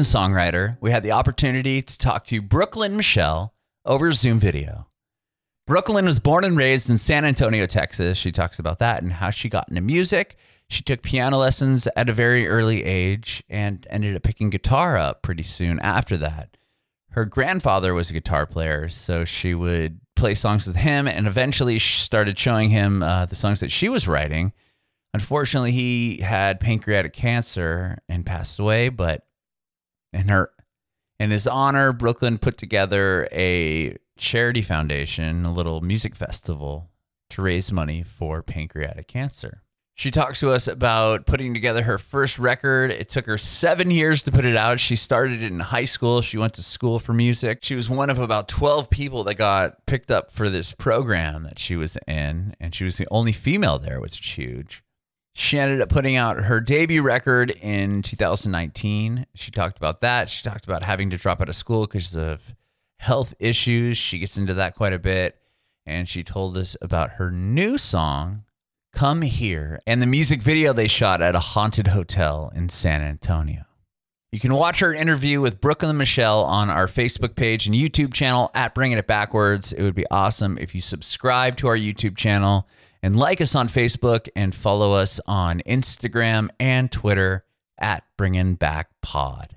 American songwriter, we had the opportunity to talk to Brooklyn Michelle over Zoom video. Brooklyn was born and raised in San Antonio, Texas. She talks about that and how she got into music. She took piano lessons at a very early age and ended up picking guitar up pretty soon after that. Her grandfather was a guitar player, so she would play songs with him and eventually started showing him uh, the songs that she was writing. Unfortunately, he had pancreatic cancer and passed away, but in her in his honor, Brooklyn put together a charity foundation, a little music festival to raise money for pancreatic cancer. She talks to us about putting together her first record. It took her seven years to put it out. She started it in high school. She went to school for music. She was one of about 12 people that got picked up for this program that she was in, and she was the only female there, which is huge. She ended up putting out her debut record in 2019. She talked about that. She talked about having to drop out of school because of health issues. She gets into that quite a bit. And she told us about her new song, Come Here, and the music video they shot at a haunted hotel in San Antonio. You can watch her interview with Brooklyn Michelle on our Facebook page and YouTube channel at Bringing It Backwards. It would be awesome if you subscribe to our YouTube channel and like us on Facebook and follow us on Instagram and Twitter at Bringing Back Pod.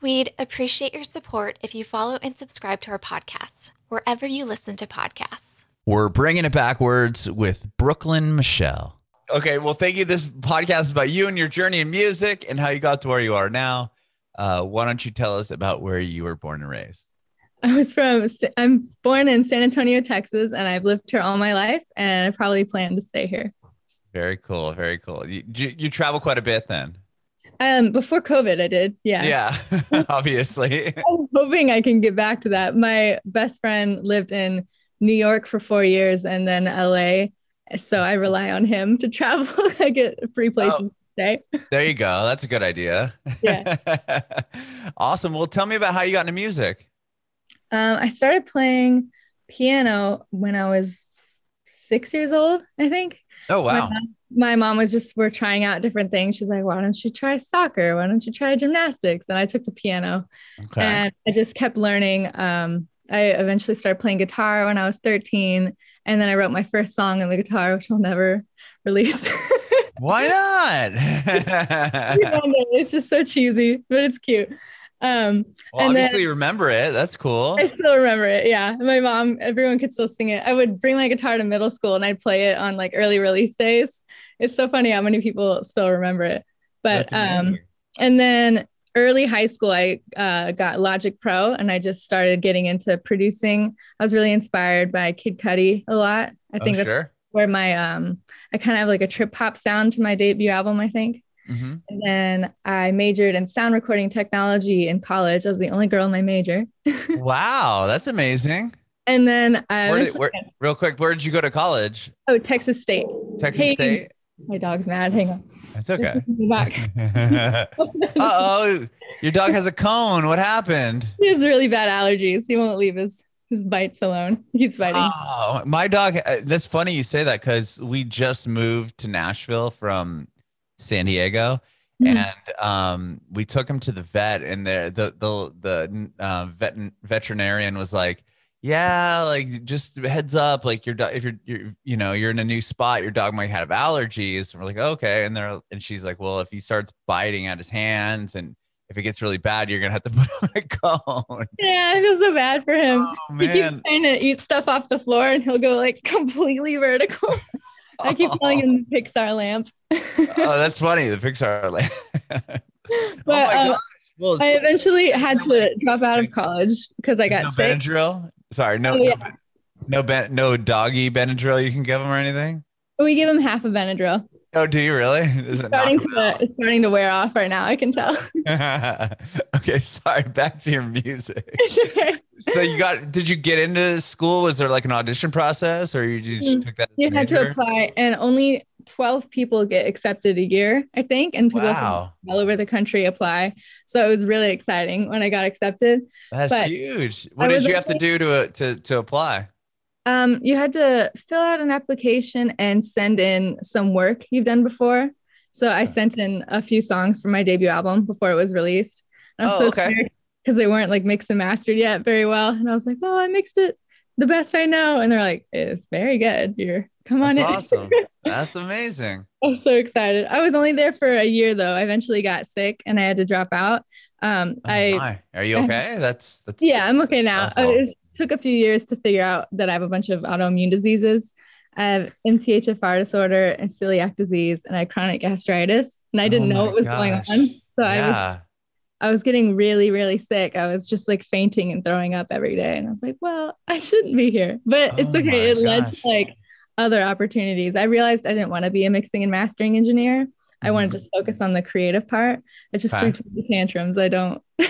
We'd appreciate your support if you follow and subscribe to our podcast wherever you listen to podcasts. We're bringing it backwards with Brooklyn Michelle. Okay, well, thank you. This podcast is about you and your journey in music and how you got to where you are now. Uh, why don't you tell us about where you were born and raised? I was from, I'm born in San Antonio, Texas, and I've lived here all my life, and I probably plan to stay here. Very cool. Very cool. You, you, you travel quite a bit then? Um, before COVID, I did. Yeah. Yeah, obviously. I'm hoping I can get back to that. My best friend lived in New York for four years and then LA. So I rely on him to travel. I get free places oh, to stay. There you go. That's a good idea. Yeah. awesome. Well, tell me about how you got into music. Um, I started playing piano when I was six years old, I think. Oh, wow. My mom, my mom was just, we're trying out different things. She's like, why don't you try soccer? Why don't you try gymnastics? And I took to piano okay. and I just kept learning. Um, I eventually started playing guitar when I was 13. And then I wrote my first song on the guitar, which I'll never release. Why not? it's just so cheesy, but it's cute. Um, well, obviously, then, remember it. That's cool. I still remember it. Yeah, my mom, everyone could still sing it. I would bring my guitar to middle school and I'd play it on like early release days. It's so funny how many people still remember it. But um, and then early high school, I uh, got Logic Pro and I just started getting into producing. I was really inspired by Kid Cudi a lot. I think oh, sure. where my um, I kind of have like a trip hop sound to my debut album. I think. Mm-hmm. And then I majored in sound recording technology in college. I was the only girl in my major. wow, that's amazing. And then I where did, where, real quick, where did you go to college? Oh, Texas State. Texas hey, State. My dog's mad. Hang on. It's okay. uh oh, your dog has a cone. What happened? He has really bad allergies. He won't leave his his bites alone. He keeps biting. Oh, my dog. Uh, that's funny you say that because we just moved to Nashville from San Diego. Mm-hmm. And um, we took him to the vet, and there the the the uh, vet veterinarian was like, "Yeah, like just heads up, like your dog, if you're you're you know you're in a new spot, your dog might have allergies." And we're like, "Okay," and they're and she's like, "Well, if he starts biting at his hands and if it gets really bad, you're gonna have to put him in a cone. Yeah, I feel so bad for him. Oh, he keeps trying to eat stuff off the floor, and he'll go like completely vertical. I keep calling him the Pixar lamp. oh, that's funny. The Pixar lamp. but oh um, well, I eventually had to drop out of college because I got no sick. Benadryl? Sorry, no, oh, yeah. no, no, ben, no doggy Benadryl you can give him or anything. We give him half a Benadryl. Oh, do you really? Is it starting to, it's starting to wear off right now. I can tell. okay, sorry. Back to your music. It's okay. So you got? Did you get into school? Was there like an audition process, or you just mm-hmm. took that? You had to apply, and only twelve people get accepted a year, I think, and people wow. from all over the country apply. So it was really exciting when I got accepted. That's but huge. What did you have to do to to to apply? Um, you had to fill out an application and send in some work you've done before. So I sent in a few songs for my debut album before it was released. I'm Oh, so okay. because they weren't like mixed and mastered yet very well. And I was like, oh, I mixed it the best I know. And they're like, it's very good. You're come on That's in. awesome. That's amazing. I'm so excited. I was only there for a year though. I eventually got sick and I had to drop out. Um, Oh, I my. Are you okay? That's that's yeah, I'm okay now. Uh. It took a few years to figure out that I have a bunch of autoimmune diseases. I have MTHFR disorder and celiac disease, and I have chronic gastritis. And I didn't Oh know what was gosh. going on. So I was. I was getting really, really sick. I was just like fainting and throwing up every day. And I was like, well, I shouldn't be here. But it's Oh okay. It my led to like other opportunities. I realized I didn't want to be a mixing and mastering engineer. I wanted to just focus on the creative part. I just. Threw too tantrums. I don't.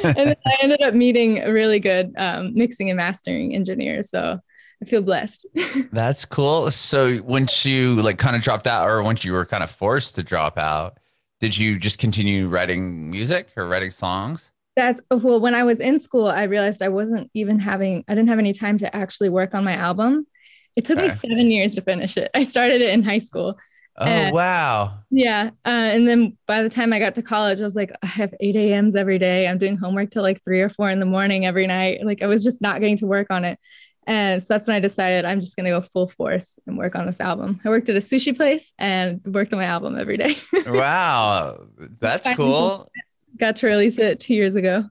and then I ended up meeting a really good um, mixing and mastering engineer. So I feel blessed. That's cool. So once you like kind of dropped out, or once you were kind of forced to drop out, did you just continue writing music or writing songs? That's well, when I was in school, I realized I wasn't even having, I didn't have any time to actually work on my album. It took me seven years to finish it. I started it in high school. Oh Uh, wow. Yeah. Uh, and then by the time I got to college, I was like, I have 8 a.m.s every day. I'm doing homework till like three or four in the morning every night. Like I was just not getting to work on it. And so that's when I decided I'm just going to go full force and work on this album. I worked at a sushi place and worked on my album every day. Wow. That's cool. got to release it two years ago.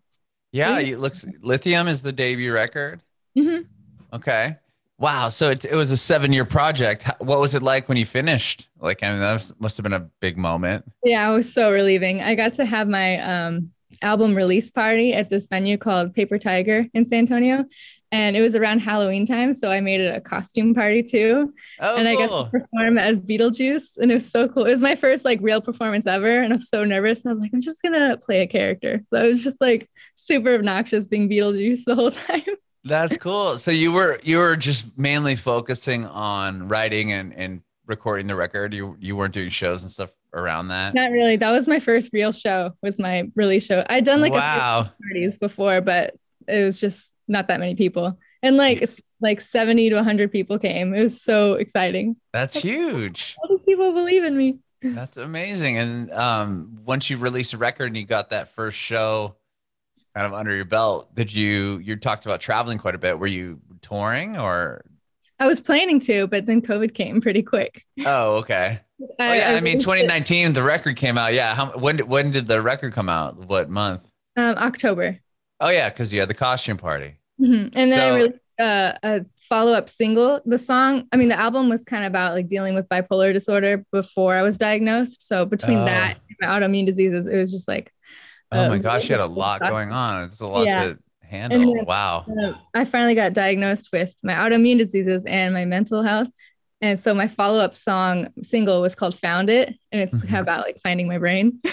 Yeah, it looks Lithium is the debut record. Mhm. Okay. Wow. So it, it was a seven year project. What was it like when you finished? Like, I mean, that was, must have been a big moment. Yeah, it was so relieving. I got to have my um, album release party at this venue called Paper Tiger in San Antonio. And it was around Halloween time. So I made it a costume party too. Oh, and I got cool. to perform as Beetlejuice. And it was so cool. It was my first like real performance ever. And I was so nervous. And I was like, I'm just going to play a character. So I was just like super obnoxious being Beetlejuice the whole time. That's cool. So you were you were just mainly focusing on writing and and recording the record. You you weren't doing shows and stuff around that. Not really. That was my first real show, was my release show. I'd done like a few wow. parties before, but it was just not that many people. And like it's like 70 to 100 people came. It was so exciting. That's huge. All these people believe in me. That's amazing. And um, once you released a record and you got that first show kind of under your belt, did you you talked about traveling quite a bit? Were you touring or? I was planning to, but then COVID came pretty quick. Oh, okay. Oh yeah, I, mean, 2019, the record came out. Yeah, how when did when did the record come out? What month? um, October. Oh yeah, because you had the costume party. Mhm. And then I released uh, a follow up single. The song, I mean, the album was kind of about like dealing with bipolar disorder before I was diagnosed. So between Oh. that and my autoimmune diseases, it was just like, Oh my gosh, you had a lot going on. It's a lot Yeah. to handle. then- wow. uh, I finally got diagnosed with my autoimmune diseases and my mental health. And so my follow up song single was called Found It. And it's Mhm. about like finding my brain.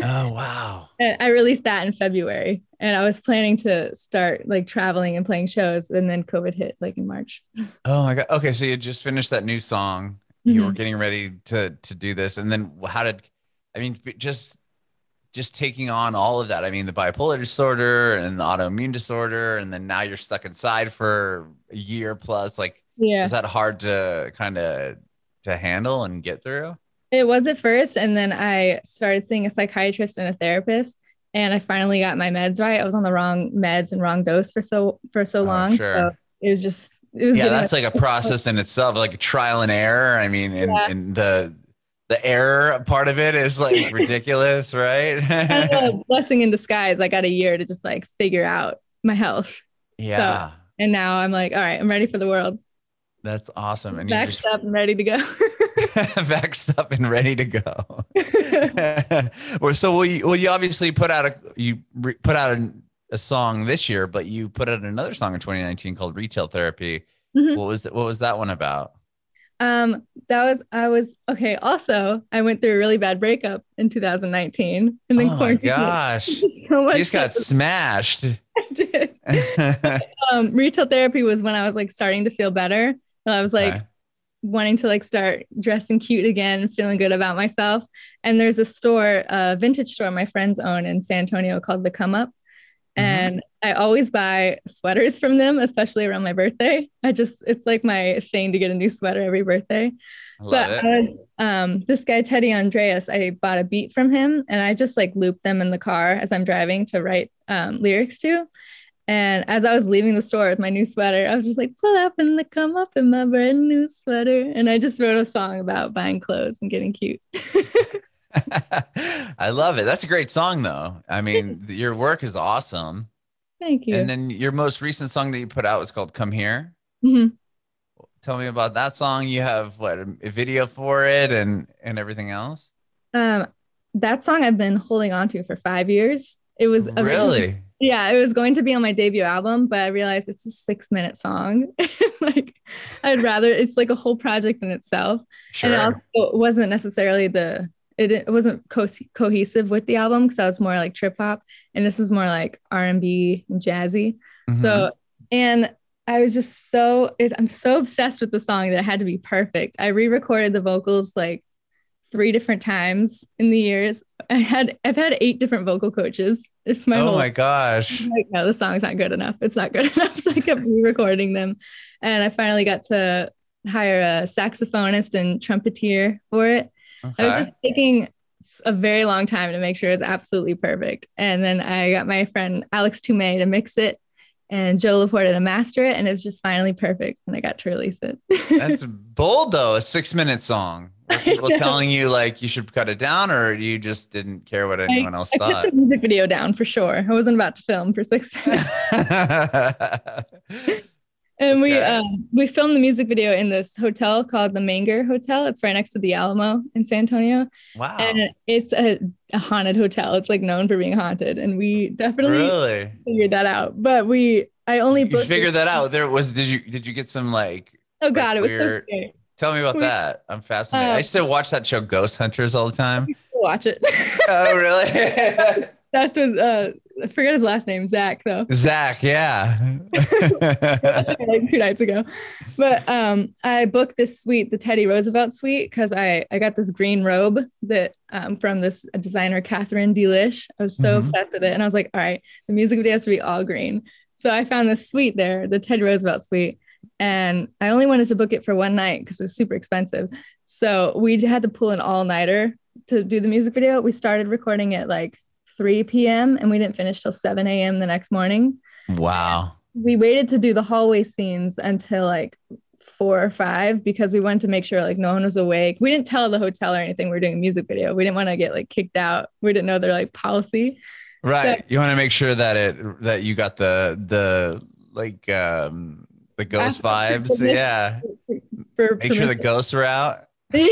Oh wow. And I released that in February. And I was planning to start like traveling and playing shows. And then COVID hit like in March. Oh my god. Okay, so you just finished that new song. You were Mhm. getting ready to to do this, and then how did? I mean, just just taking on all of that. I mean, the bipolar disorder and the autoimmune disorder, and then now you're stuck inside for a year plus. Like, Yeah. is that hard to kind of to handle and get through? It was at first, and then I started seeing a psychiatrist and a therapist, and I finally got my meds right. I was on the wrong meds and wrong dose for so for so Oh, long. sure. So it was just it was yeah that's like a process in itself like a trial and error i mean and, Yeah. and the the error part of it is like ridiculous right kind of a blessing in disguise. I got a year to just like figure out my health, yeah and now I'm like, all right, I'm ready for the world. that's awesome and you Backed just up and ready to go. vaxxed up and ready to go well so well you, well you obviously put out a you re, put out a, a song this year but you put out another song in 2019 called retail therapy Mhm. what was what was that one about um, that was I was okay. Also, I went through a really bad breakup in 2019, and then oh my gosh you So much just got smashed I did. um, retail therapy was when I was like starting to feel better. And I was like wanting to like start dressing cute again, feeling good about myself. And there's a store, a vintage store my friends own in San Antonio called The Come Up. Mhm. And I always buy sweaters from them, especially around my birthday. I just it's like my thing to get a new sweater every birthday. I So. I was um this guy Teddy Andreas, I bought a beat from him and I just like looped them in the car as I'm driving to write um, lyrics to. And as I was leaving the store with my new sweater, I was just like, pull up and come up in my brand new sweater. And I just wrote a song about buying clothes and getting cute. I love it. That's a great song, though. I mean, your work is awesome. Thank you. And then your most recent song that you put out was called "Come Here." Mhm. Tell me about that song. You have what a, video for it and and everything else. Um, that song I've been holding on to for five years. It was Really? yeah, it was going to be on my debut album, but I realized it's a six minute song. like, I'd rather it's like a whole project in itself, Sure. and it also wasn't necessarily the it, it wasn't co- cohesive with the album because I was more like trip hop, and this is more like R and B and jazzy. Mhm. So, and I was just so, it, I'm so obsessed with the song that it had to be perfect. I re recorded the vocals like three different times in the years. I had, I've had eight different vocal coaches. It's my oh whole, my gosh. I'm like, no, the song's not good enough. It's not good enough. So I kept re recording them. And I finally got to hire a saxophonist and trumpeter for it. I was just taking a very long time to make sure it was absolutely perfect. And then I got my friend Alex Toomey to mix it and Joe LaPorta to master it. And it's just finally perfect. And I got to release it. That's bold though. A six minute song. Were people telling you like you should cut it down, or you just didn't care what anyone else I thought? the music video down for sure. I wasn't about to film for six minutes. And we Okay. um, we filmed the music video in this hotel called the Menger Hotel. It's right next to the Alamo in San Antonio. wow. And it's a, a haunted hotel. It's like known for being haunted. And we definitely really? figured that out. But we I only You figured that out. There was did you did you get some like Oh god, it was so weird- scary. tell me about We- that. I'm fascinated. I used to watch that show Ghost Hunters all the time. Watch it. oh really? That's with uh I forget his last name, Zach though. Zach, yeah. like two nights ago. But um I booked this suite, the Teddy Roosevelt suite, because I I got this green robe that um from this designer Catherine Delish. I was so Mhm. obsessed with it. And I was like, all right, the music video has to be all green. So I found this suite there, the Teddy Roosevelt suite. And I only wanted to book it for one night because it was super expensive. So we had to pull an all-nighter to do the music video. We started recording it like 3 p.m. and we didn't finish till 7 a.m. the next morning wow. we waited to do the hallway scenes until like four or five because we wanted to make sure like no one was awake. We didn't tell the hotel or anything we were doing a music video. We didn't want to get like kicked out. We didn't know their like policy. Right. You want to make sure that it that you got the the like um the ghost vibes. Permission. Yeah. For Make sure the ghosts are out. we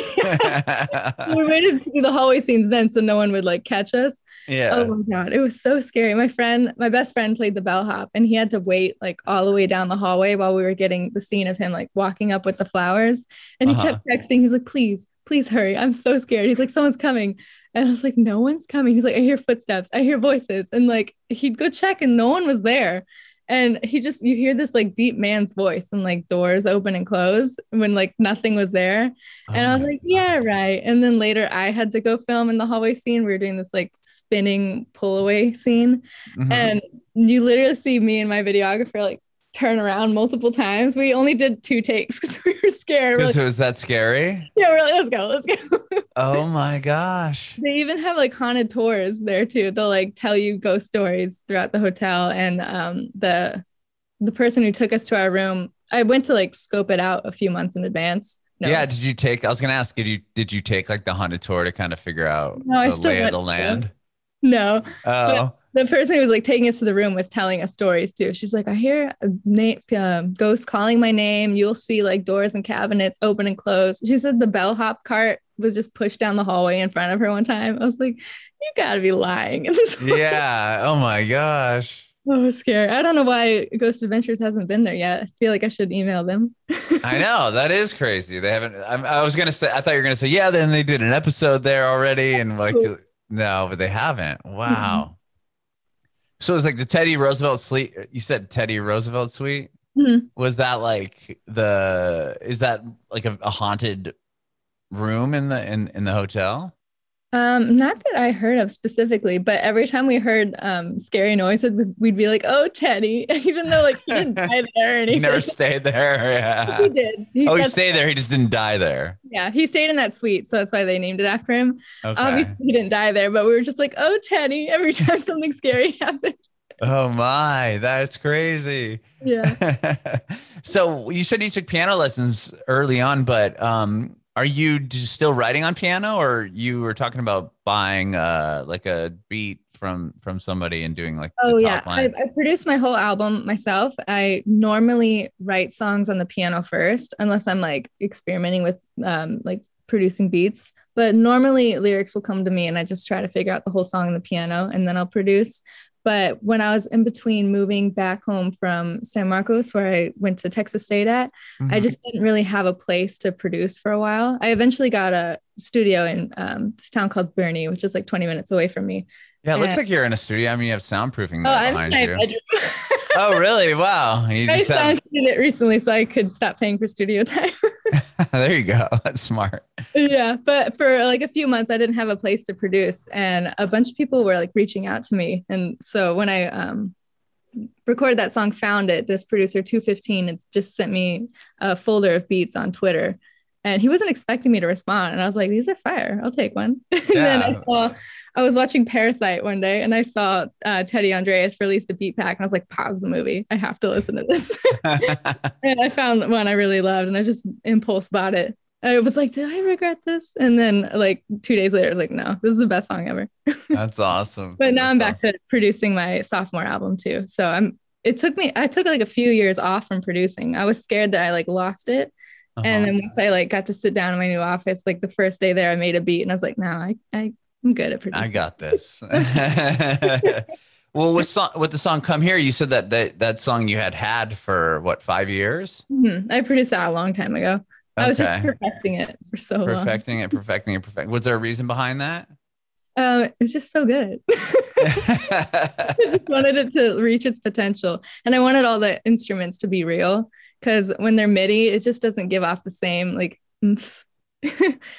waited to do the hallway scenes then so no one would like catch us. Yeah. Oh my god, it was so scary. My friend, my best friend played the bellhop and he had to wait like all the way down the hallway while we were getting the scene of him like walking up with the flowers. And he Uh-huh. kept texting. He's like, please, please hurry. I'm so scared. He's like, someone's coming. And I was like, no one's coming. He's like, I hear footsteps. I hear voices. And like he'd go check and no one was there. And he just you hear this like deep man's voice and like doors open and close when like nothing was there. And I Oh was my like, yeah, right. And then later I had to go film in the hallway scene. We were doing this like spinning pull away scene. Mhm. And you literally see me and my videographer like turn around multiple times. We only did two takes because we were scared. Because like, it was that scary. yeah, we're like, let's go, let's go. Oh my gosh. they even have like haunted tours there too. They'll like tell you ghost stories throughout the hotel. And um the the person who took us to our room, I went to like scope it out a few months in advance. No. Yeah. Did you take? I was gonna ask. Did you did you take like the haunted tour to kind of figure out No, the lay of the to. land? No. Oh. The person who was like taking us to the room was telling us stories too. She's like, I hear a na- uh, ghost calling my name. You'll see like doors and cabinets open and close. She said the bellhop cart was just pushed down the hallway in front of her one time. I was like, you gotta be lying. Yeah. Oh my gosh. Was scared. I don't know why Ghost Adventures hasn't been there yet. I feel like I should email them. I know that is crazy. They haven't. I, I was gonna say. I thought you were gonna say, yeah. Then they did an episode there already, and like, no, but they haven't. Wow. So it was like the Teddy Roosevelt suite. You said Teddy Roosevelt suite. Mhm. Was that like the? Is that like a, a haunted room in the in in the hotel? Um, not that I heard of specifically, but every time we heard um scary noises, we'd be like, "Oh, Teddy," even though like he didn't die there or anything. He never stayed there. Yeah. he did. He oh, he stayed there. He just didn't die there. Yeah, he stayed in that suite, so that's why they named it after him. Okay. Obviously, he didn't die there, but we were just like, "Oh, Teddy!" Every time something scary happened. Oh my, that's crazy. Yeah. so you said you took piano lessons early on, but um, are you still writing on piano, or you were talking about buying uh like a beat from from somebody and doing like Oh the yeah, top I? I produced my whole album myself. I normally write songs on the piano first, unless I'm like experimenting with um, like producing beats. But normally lyrics will come to me, and I just try to figure out the whole song on the piano, and then I'll produce. But when I was in between moving back home from San Marcos, where I went to Texas State at, I Mhm. just didn't really have a place to produce for a while. I eventually got a studio in um, this town called Boerne, which is like 20 minutes away from me. yeah, it looks uh, like you're in a studio. I mean, you have soundproofing Oh, there I'm in behind my you. bedroom. Oh, really? Wow. You I just have, it recently so I could stop paying for studio time. there you go. That's smart. yeah, but for like a few months I didn't have a place to produce and a bunch of people were like reaching out to me and so when I um recorded that song found it this producer 215 it's just sent me a folder of beats on Twitter and he wasn't expecting me to respond and I was like these are fire I'll take one and then I saw I was watching Parasite one day and I saw uh, Teddy Andreas released a beat pack and I was like pause the movie I have to listen to this and I found one I really loved, and I just impulse bought it. I was like, did I regret this? And then like two days later, I was like, no, this is the best song ever. That's awesome. But now I'm That's back to producing my sophomore album too. So I'm. It took me. I took like a few years off from producing. I was scared that I like lost it. Awesome. And Uh-huh. then once I like got to sit down in my new office, like the first day there, I made a beat, and I was like, no, I, I I'm good at producing. I got this. well, with song, with the song "Come Here," you said that that that song you had had for what five years? Mhm. I produced that a long time ago. I was just perfecting it for so long. perfecting it, perfecting it, perfect. Was there a reason behind that? Um, it's just so good. I just wanted it to reach its potential. And I wanted all the instruments to be real because when they're MIDI, it just doesn't give off the same like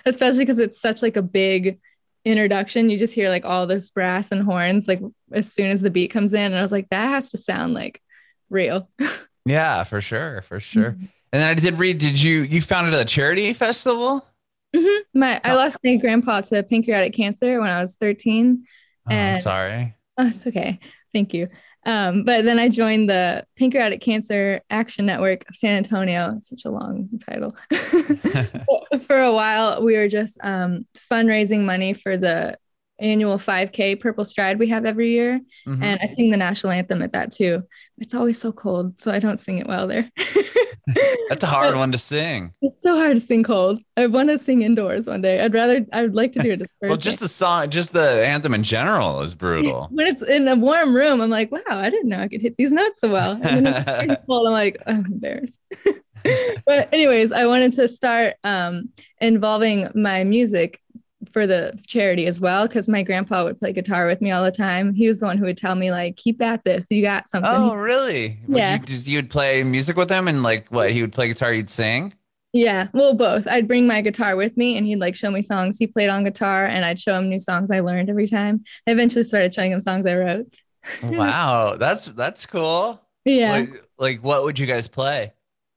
especially because it's such like a big introduction. You just hear like all this brass and horns like as soon as the beat comes in. And I was like, that has to sound like real. yeah, for sure, for sure. Mm-hmm. And then I did read. Did you you founded a charity festival? Mm-hmm. My I lost my grandpa to pancreatic cancer when I was 13. Oh, I'm And- sorry. Oh, it's okay. Thank you. Um, but then I joined the Pancreatic Cancer Action Network of San Antonio. It's such a long title. for a while, we were just um, fundraising money for the annual 5K Purple Stride we have every year. Mhm. And I sing the national anthem at that too. It's always so cold, so I don't sing it well there. That's a hard but- one to sing. It's so hard to sing cold. I want to sing indoors one day. I'd rather, I would like to do it. Well, just the song, just the anthem in general is brutal. when it's in a warm room, I'm like, wow, I didn't know I could hit these notes so well. And when it's cold, I'm like, I'm embarrassed. but anyways, I wanted to start um, involving my music for the charity as well because my grandpa would play guitar with me all the time. He was the one who would tell me like, keep at this. You got something. Oh, really? Would Yeah. you, you'd play music with him, and like what? He would play guitar, you'd sing. Yeah, well, both. I'd bring my guitar with me and he'd like show me songs he played on guitar and I'd show him new songs I learned every time. I eventually started showing him songs I wrote. Wow, that's that's cool. Yeah. Like, like, what would you guys play?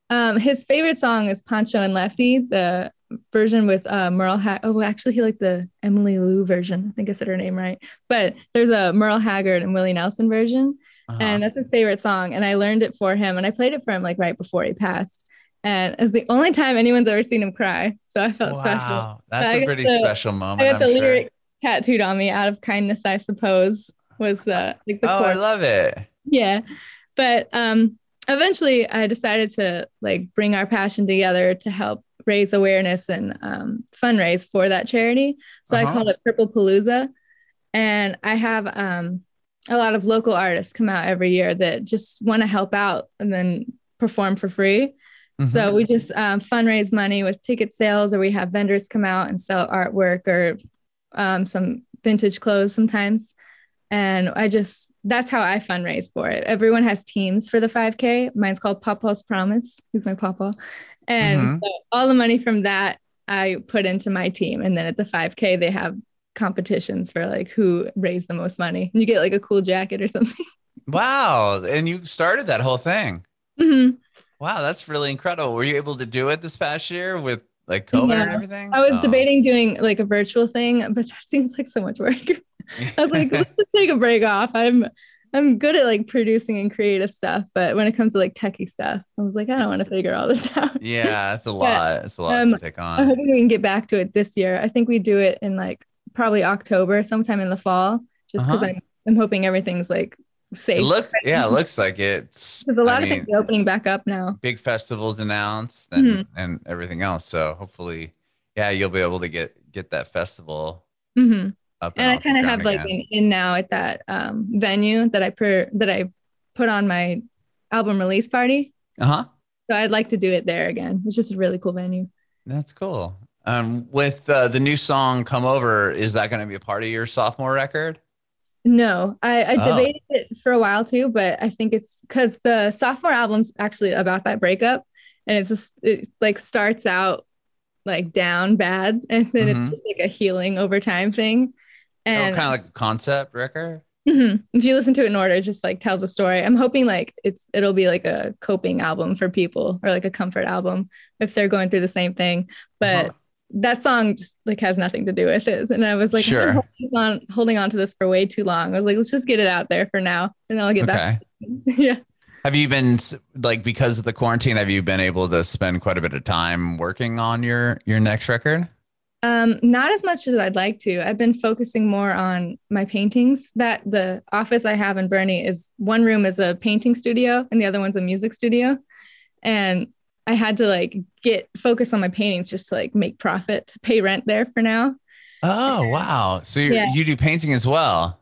Um, his favorite song is Pancho and Lefty, the version with uh, Merle. Ha- oh, actually, he liked the Emmylou version. I think I said her name right. But there's a Merle Haggard and Willie Nelson version, Uh-huh. and that's his favorite song. And I learned it for him, and I played it for him like right before he passed. And it's the only time anyone's ever seen him cry. So I felt special. wow, that's I a pretty the- special I moment. got I'm the sure. lyric tattooed on me. Out of kindness, I suppose was the like the Oh, I love it. yeah but um eventually i decided to like bring our passion together to help raise awareness and um, fundraise for that charity so Uh-huh. i call it purple palooza and i have um, a lot of local artists come out every year that just want to help out and then perform for free so Mhm. we just um, fundraise money with ticket sales or we have vendors come out and sell artwork or um, some vintage clothes sometimes and I just that's how I fundraise for it. Everyone has teams for the 5K. Mine's called Papa's Promise. He's my papa, and Mhm. so all the money from that I put into my team. And then at the 5K, they have competitions for like who raised the most money. And you get like a cool jacket or something. Wow. And you started that whole thing. Mhm. Wow, that's really incredible. Were you able to do it this past year with like COVID and everything? I was Oh. debating doing like a virtual thing, but that seems like so much work. I was like, let's just take a break off. I'm I'm good at like producing and creative stuff, but when it comes to like techie stuff, I was like, I don't want to figure all this out. yeah, it's a lot. It's a lot Um, to take on. I'm hoping we can get back to it this year. I think we do it in like probably October, sometime in the fall, just because Uh-huh. I'm I'm hoping everything's like It safe. look, yeah, it looks like it's. Because a lot I of mean, things are opening back up now. big festivals announced and Mhm. and everything else. So hopefully, yeah, you'll be able to get get that festival hmm up. And I kind of have like an in now at that um, venue that I per that I put on my album release party. Uh huh. So I'd like to do it there again. It's just a really cool venue. That's cool. Um, with uh, the new song "Come Over," is that going to be a part of your sophomore record? No, I, I Oh. debated it for a while too, but I think it's because the sophomore album's actually about that breakup, and it's just it like starts out like down bad, and then Mhm. it's just like a healing over time thing. And kind of like a concept record. Mhm. if you listen to it in order, it just like tells a story. I'm hoping like it's it'll be like a coping album for people or like a comfort album if they're going through the same thing. But Uh-huh. that song just like has nothing to do with it. And I was like, I've been Sure. holding on, holding on to this for way too long. I was like, let's just get it out there for now, and I'll get back. Yeah. Have you been like because of the quarantine? Have you been able to spend quite a bit of time working on your your next record? Um, not as much as I'd like to. I've been focusing more on my paintings. That the office I have in Boerne is one room is a painting studio and the other one's a music studio. And I had to like get focus on my paintings just to like make profit to pay rent there for now. Oh wow! So you Yeah. you do painting as well?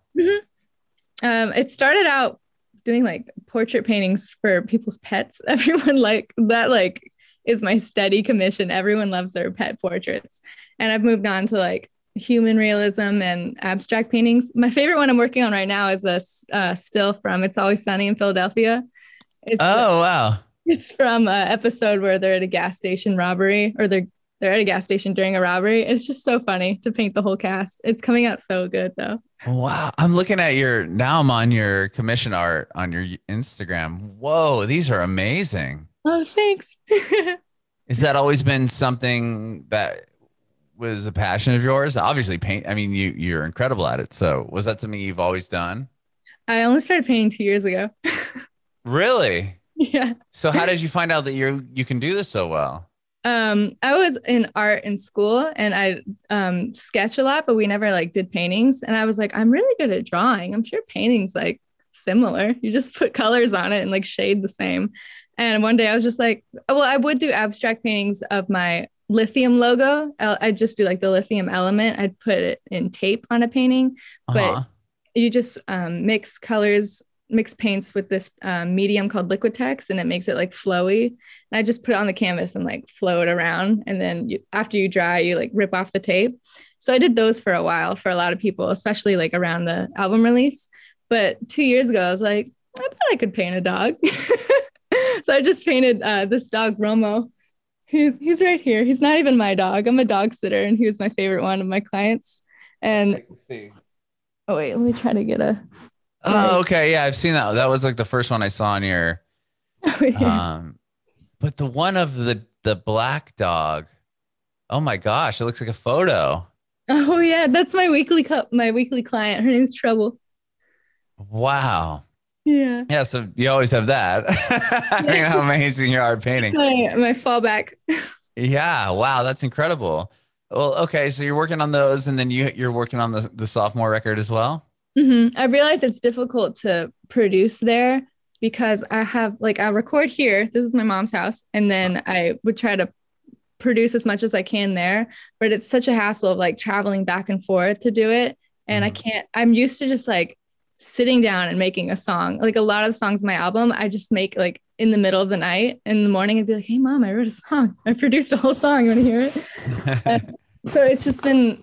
Um, it started out doing like portrait paintings for people's pets. Everyone like that like is my steady commission. Everyone loves their pet portraits. And I've moved on to like human realism and abstract paintings. My favorite one I'm working on right now is a uh, still from It's Always Sunny in Philadelphia. It's Oh wow! it's from an episode where they're at a gas station robbery or they're they're at a gas station during a robbery. It's just so funny to paint the whole cast. It's coming out so good though. Wow! I'm looking at your now. I'm on your commission art on your Instagram. Whoa! These are amazing. Oh, thanks. Has that always been something that was a passion of yours? Obviously, paint. I mean, you you're incredible at it. So, was that something you've always done? I only started painting two years ago. Really? yeah. So, how did you find out that you you can do this so well? Um, I was in art in school and I um sketch a lot, but we never like did paintings. And I was like, I'm really good at drawing. I'm sure painting's like similar. You just put colors on it and like shade the same. And one day I was just like, well, I would do abstract paintings of my lithium logo. I'd just do like the lithium element. I'd put it in tape on a painting. But- Uh-huh. you just um, mix colors mix paints with this um, medium called liquitex and it makes it like flowy and i just put it on the canvas and like flow it around and then you, after you dry you like rip off the tape so i did those for a while for a lot of people especially like around the album release but two years ago i was like i thought i could paint a dog so i just painted uh, this dog romo he's, he's right here he's not even my dog i'm a dog sitter and he was my favorite one of my clients and oh wait let me try to get a Oh, okay. Yeah, I've seen that. That was like the first one I saw on your. Oh, yeah. Um, but the one of the the black dog. Oh my gosh, it looks like a photo. oh yeah, that's my weekly cup. My weekly client. Her name's Trouble. Wow. Yeah. Yeah, so you always have that. I mean, how amazing you are painting. My my fallback. Yeah. Wow, that's incredible. Well, okay, so you're working on those, and then you you're working on the the sophomore record as well. hmm I realize it's difficult to produce there because I have like I record here. This is my mom's house, and then I would try to produce as much as I can there. But it's such a hassle of like traveling back and forth to do it, and I Mhm. can't. I'm used to just like sitting down and making a song. Like a lot of the songs in my album, I just make like in the middle of the night. In the morning, I'd be like, "Hey, mom, I wrote a song. I produced a whole song. You want to hear it?" so it's just been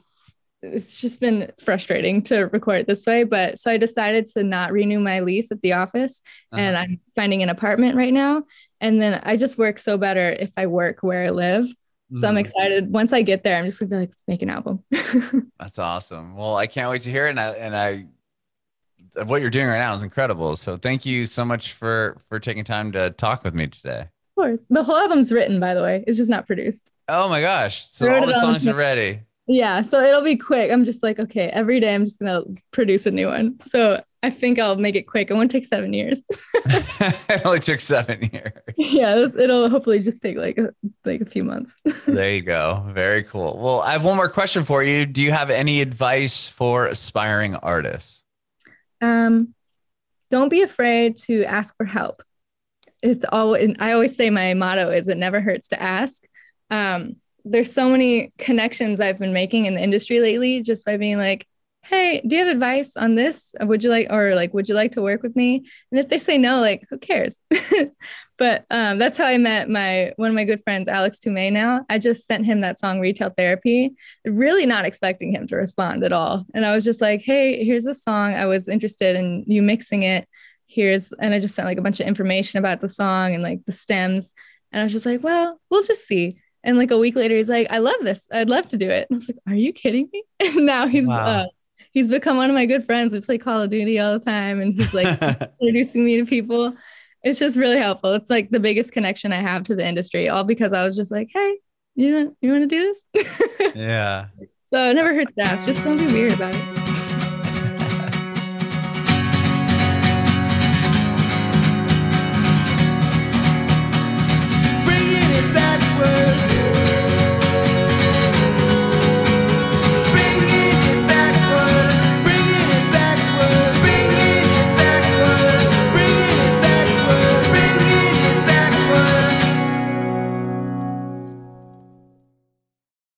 it's just been frustrating to record this way but so i decided to not renew my lease at the office and i'm finding an apartment right now and then i just work so better if i work where i live So I'm Mhm. excited. Once I get there, I'm just gonna be like, let's make an album. That's awesome. Well, I can't wait to hear it. And I, and I, what you're doing right now is incredible. So thank you so much for for taking time to talk with me today. Of course. The whole album's written, by the way. It's just not produced. Oh my gosh! So all the songs are ready. Yeah. So it'll be quick. I'm just like, okay, every day I'm just gonna produce a new one. So I think I'll make it quick. It won't take seven years. it only took seven years. yeah, it'll hopefully just take like a, like a few months. There you go. Very cool. Well, I have one more question for you. Do you have any advice for aspiring artists? Um, don't be afraid to ask for help. It's all. I always say my motto is it never hurts to ask. Um, there's so many connections I've been making in the industry lately just by being like, "Hey, do you have advice on this? Would you like, or like, would you like to work with me?" And if they say no, like, who cares? but um, that's how I met my one of my good friends, Alex Toomey. Now I just sent him that song "Retail Therapy," really not expecting him to respond at all. And I was just like, "Hey, here's a song. I was interested in you mixing it. Here's," and I just sent like a bunch of information about the song and like the stems. And I was just like, "Well, we'll just see." And like a week later, he's like, "I love this. I'd love to do it." And I was like, "Are you kidding me?" And now he's Wow. uh, he's become one of my good friends. We play Call of Duty all the time, and he's like introducing me to people. It's just really helpful. It's like the biggest connection I have to the industry, all because I was just like, "Hey, you want, you want to do this?" yeah. so it never hurts to ask. Just don't be weird about it.